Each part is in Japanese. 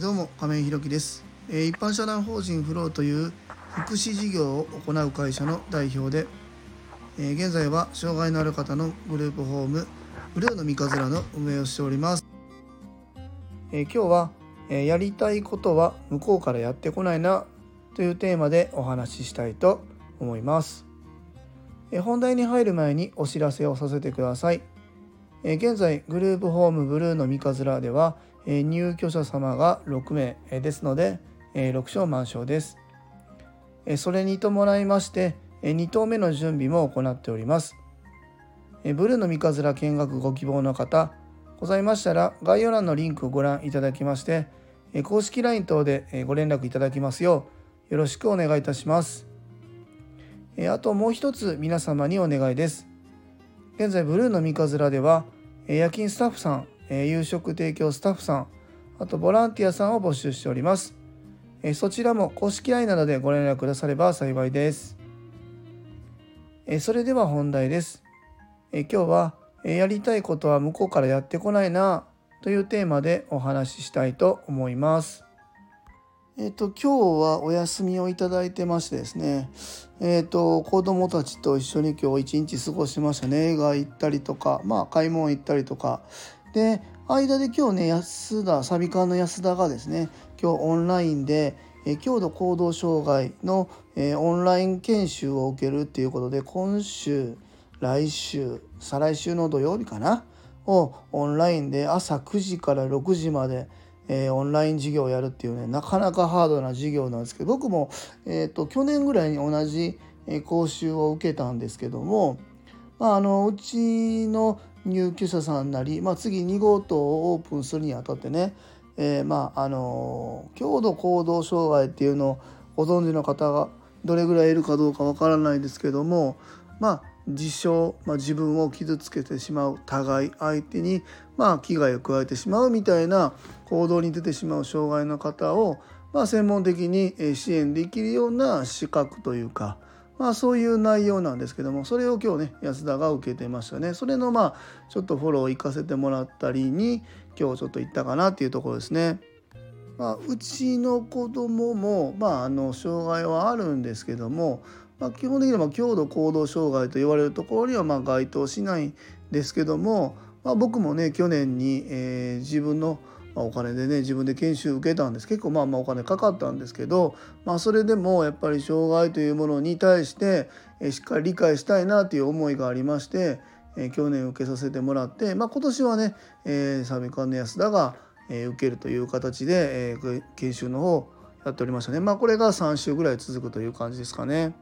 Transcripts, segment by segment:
どうも亀井ひろきです、えー、一般社団法人フローという福祉事業を行う会社の代表で、えー、現在は障害のある方のグループホームブルーの三日面の運営をしております、え今日は、えやりたいことは向こうからやってこないなというテーマでお話ししたいと思います、え本題に入る前にお知らせをさせてください。え現在グループホームブルーの三日面では、入居者様が6名、ですので、6床満床です、それに伴いまして、2棟目の準備も行っております、ブルーの三日面見学ご希望の方ございましたら概要欄のリンクをご覧いただきまして、公式 LINE 等でご連絡いただきますようよろしくお願いいたします。あともう一つ皆様にお願いです。現在ブルーの三日面では夜勤スタッフさんえ夕食提供スタッフさんあとボランティアさんを募集しております。えそちらも公式 LINE などでご連絡くだされば幸いです。えそれでは本題です。え今日はえやりたいことは向こうからやってこないなというテーマでお話ししたいと思います。えっ、と今日はお休みをいただいてましてですねえっ、と子供たちと一緒に今日一日過ごしましたね。映画行ったりとかまあ買い物行ったりとかで間で今日ね安田サビカの安田がですね今日オンラインでえ強度行動障害の、えオンライン研修を受けるっていうことで今週来週再来週の土曜日かなをオンラインで朝9時から6時までえー、オンライン授業をやるっていうねなかなかハードな授業なんですけど僕も、えーと、去年ぐらいに同じ講習を受けたんですけども、まあ、あのうちの入居者さんなり、まあ、次2号棟をオープンするにあたってね、えー、まああの強度行動障害っていうのをご存知の方がどれぐらいいるかどうかわからないですけどもまあ自傷、まあ、自分を傷つけてしまう互い相手に、まあ、危害を加えてしまうみたいな行動に出てしまう障害の方を、まあ、専門的に支援できるような資格というか、まあ、そういう内容なんですけどもそれを今日ね安田が受けてましたねそれのまあちょっとフォロー行かせてもらったりに今日ちょっと行ったかなっていうところですね。まあ、うちの子供もまああの障害はあるんですけどもまあ、基本的には強度行動障害と言われるところにはま該当しないんですけども、まあ、僕もね去年に、えー、自分のお金でね自分で研修受けたんです結構まあまあお金かかったんですけど、まあ、それでもやっぱり障害というものに対して、え、しっかり理解したいなという思いがありまして、えー、去年受けさせてもらって、まあ、今年はね、えー、サビカンの安田が、えー、受けるという形で、えー、研修の方やっておりましたね。まあこれが3週ぐらい続くという感じですかね。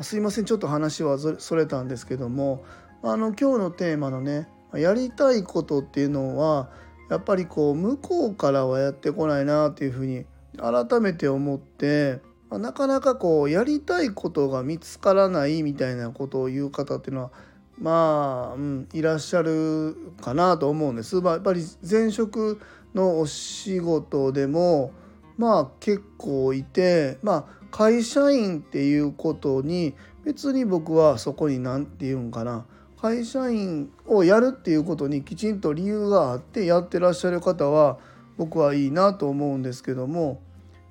すいませんちょっと話はそれたんですけどもあの今日のテーマのねやりたいことっていうのはやっぱりこう向こうからはやってこないなっていうふうに改めて思ってあなかなかこうやりたいことが見つからないみたいなことを言う方っていうのはまあ、うん、いらっしゃるかなと思うんです。まあ、やっぱり前職のお仕事でもまあ結構いてまあ会社員っていうことに別に僕はそこに何て言うんかな会社員をやるっていうことにきちんと理由があってやってらっしゃる方は僕はいいなと思うんですけども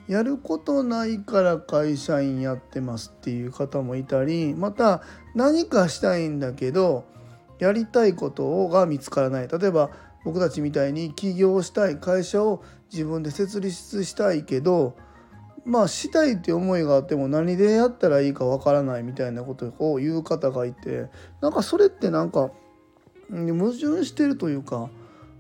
やることないから会社員やってますっていう方もいたりまた何かしたいんだけどやりたいことが見つからない。例えば僕たちみたいに起業したい会社を自分で設立したいけどまあしたいって思いがあっても何でやったらいいかわからないみたいなことを言う方がいてなんかそれってなんか矛盾してるというか、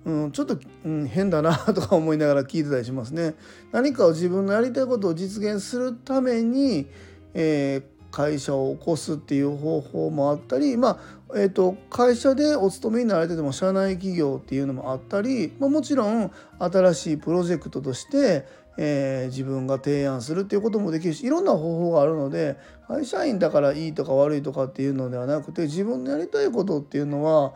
うん、ちょっと、うん、変だなとか思いながら聞いてたりしますね。何かを自分のやりたいことを実現するために、えー、会社を起こすっていう方法もあったり、まあえーと、会社でお勤めになられてても社内企業っていうのもあったり、まあ、もちろん新しいプロジェクトとして、えー、自分が提案するっていうこともできるしいろんな方法があるので会社員だからいいとか悪いとかっていうのではなくて自分のやりたいことっていうのは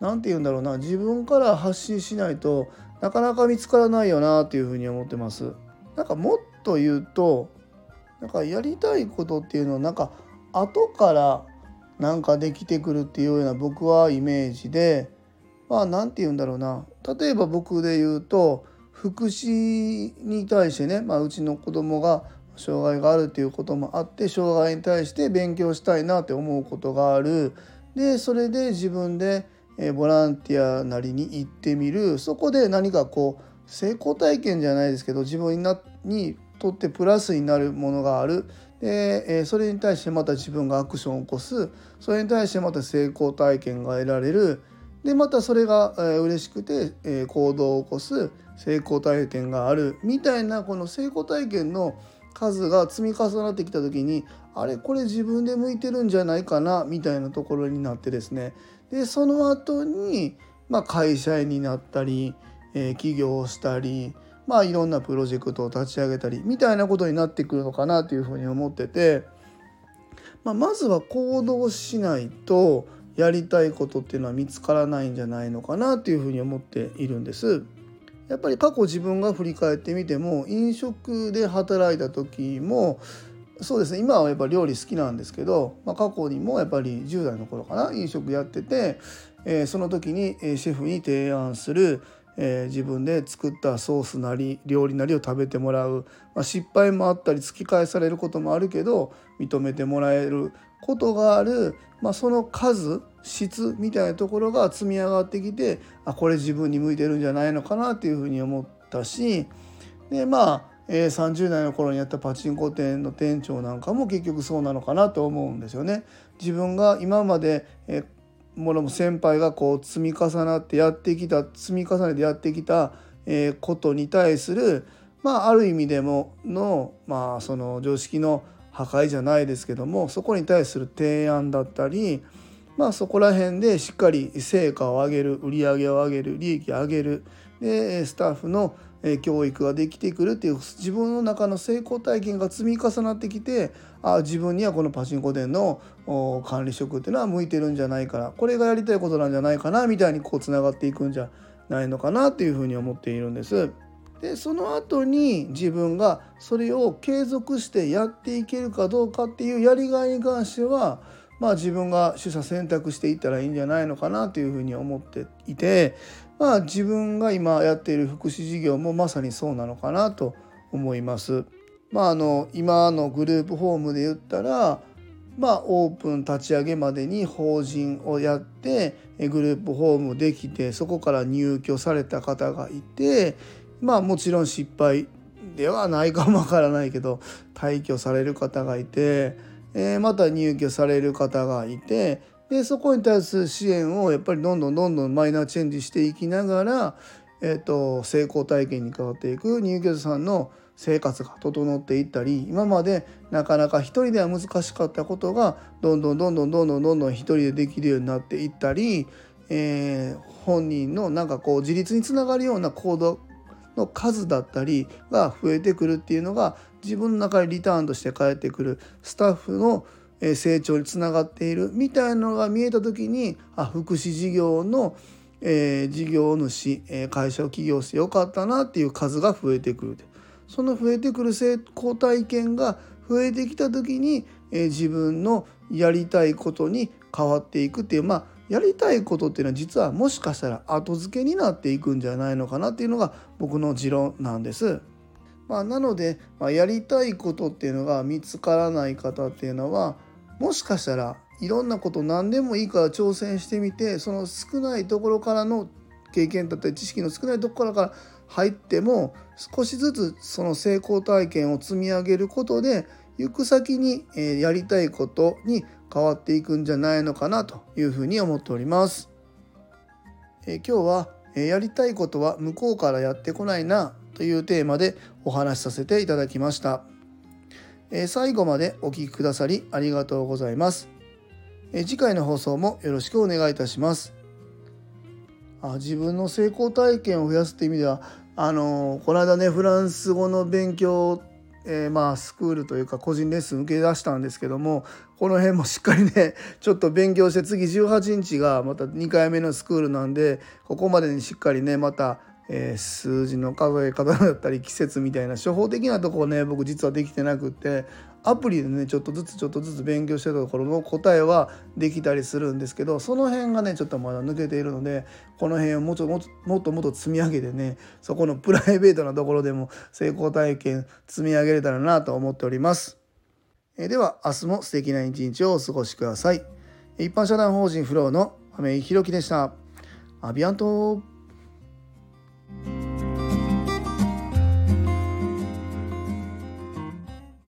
何て言うんだろうな自分から発信しないとなかなか見つからないよなっていうふうに思ってます。なんかもっと言うとなんかやりたいことっていうのはなんか後からなんかできてくるっていうような僕はイメージでまあ何て言うんだろうな例えば僕で言うと福祉に対してね、まあ、うちの子供が障害があるっていうこともあって障害に対して勉強したいなって思うことがある。でそれで自分でボランティアなりに行ってみる。そこで何かこう成功体験じゃないですけど自分になにとってプラスになるものがある。でそれに対してまた自分がアクションを起こす。それに対してまた成功体験が得られる。でまたそれがえ嬉しくてえ行動を起こす成功体験があるみたいなこの成功体験の数が積み重なってきた時にあれこれ自分で向いてるんじゃないかなみたいなところになってですね。でその後にまあ会社員になったり、えー、起業したりまあいろんなプロジェクトを立ち上げたりみたいなことになってくるのかなというふうに思ってて、まあ、まずは行動しないとやりたいことっていうのは見つからないんじゃないのかなというふうに思っているんです。やっぱり過去自分が振り返ってみても飲食で働いた時もそうですね今はやっぱ料理好きなんですけど、まあ、過去にもやっぱり10代の頃かな飲食やってて、えー、その時にシェフに提案する、えー、自分で作ったソースなり料理なりを食べてもらう、まあ、失敗もあったり突き返されることもあるけど認めてもらえることがある、まあ、その数質みたいなところが積み上がってきてあこれ自分に向いてるんじゃないのかなっていうふうに思ったしでまあ、えー、30代の頃にやったパチンコ店の店長なんかも結局そうなのかなと思うんですよね。自分が今まで、えものも先輩がこう積み重なってやってきた積み重ねてやってきた、え、ことに対するまあある意味でものまあその常識の破壊じゃないですけどもそこに対する提案だったりまあそこら辺でしっかり成果を上げる売り上げを上げる利益を上げる。でスタッフのえ教育ができてくるっていう自分の中の成功体験が積み重なってきてあ自分にはこのパチンコ店の管理職っていうのは向いてるんじゃないかなこれがやりたいことなんじゃないかなみたいにこうつながっていくんじゃないのかなっていうふうに思っているんです。でその後に自分がそれを継続してやっていけるかどうかっていうやりがいに関してはまあ自分が取捨選択していったらいいんじゃないのかなというふうに思っていてまあ自分が今やっている福祉事業もまさにそうなのかなと思います。まあ、あの今のグループホームで言ったらまあ、オープン立ち上げまでに法人をやってグループホームできてそこから入居された方がいてまあもちろん失敗ではないかもわからないけど退去される方がいて、えー、また入居される方がいてでそこに対する支援をやっぱりどんどんどんどんマイナーチェンジしていきながら、えーと、成功体験に変わっていく入居者さんの生活が整っていったり今までなかなか一人では難しかったことがどんどんどんどんどんどんどんどん一人でできるようになっていったり、えー、本人のなんかこう自立につながるような行動の数だったりが増えてくるっていうのが自分の中にリターンとして返ってくるスタッフの成長につながっているみたいなのが見えた時にあ福祉事業の、え、事業主、え、会社を起業してよかったなっていう数が増えてくるその増えてくる成功体験が増えてきた時に、え、自分のやりたいことに変わっていくっていうまあやりたいことっていうのは実はもしかしたら後付けになっていくんじゃないのかなっていうのが僕の持論なんです。まあ、なので、まあ、やりたいことっていうのが見つからない方っていうのはもしかしたらいろんなこと何でもいいから挑戦してみてその少ないところからの経験だったり知識の少ないところから入っても少しずつその成功体験を積み上げることで行く先にやりたいことに変わっていくんじゃないのかなというふうに思っております。え今日はやりたいことは向こうからやってこないなというテーマでお話しさせていただきました。え最後までお聴きくださりありがとうございます。え次回の放送もよろしくお願いいたします。あ自分の成功体験を増やすって意味ではあのこの間ねフランス語の勉強えー、まあスクールというか個人レッスン受け出したんですけどもこの辺もしっかりね ちょっと勉強して次18日がまた2回目のスクールなんでここまでにしっかりねまたえー、数字の数え方だったり季節みたいな初歩的なところね僕実はできてなくってアプリでねちょっとずつちょっとずつ勉強してたところの答えはできたりするんですけどその辺がねちょっとまだ抜けているのでこの辺をもっともっともっともっと積み上げてねそこのプライベートなところでも成功体験積み上げれたらなと思っております。えでは明日も素敵な一日をお過ごしください。一般社団法人フローの亀井宏樹でした。アビアント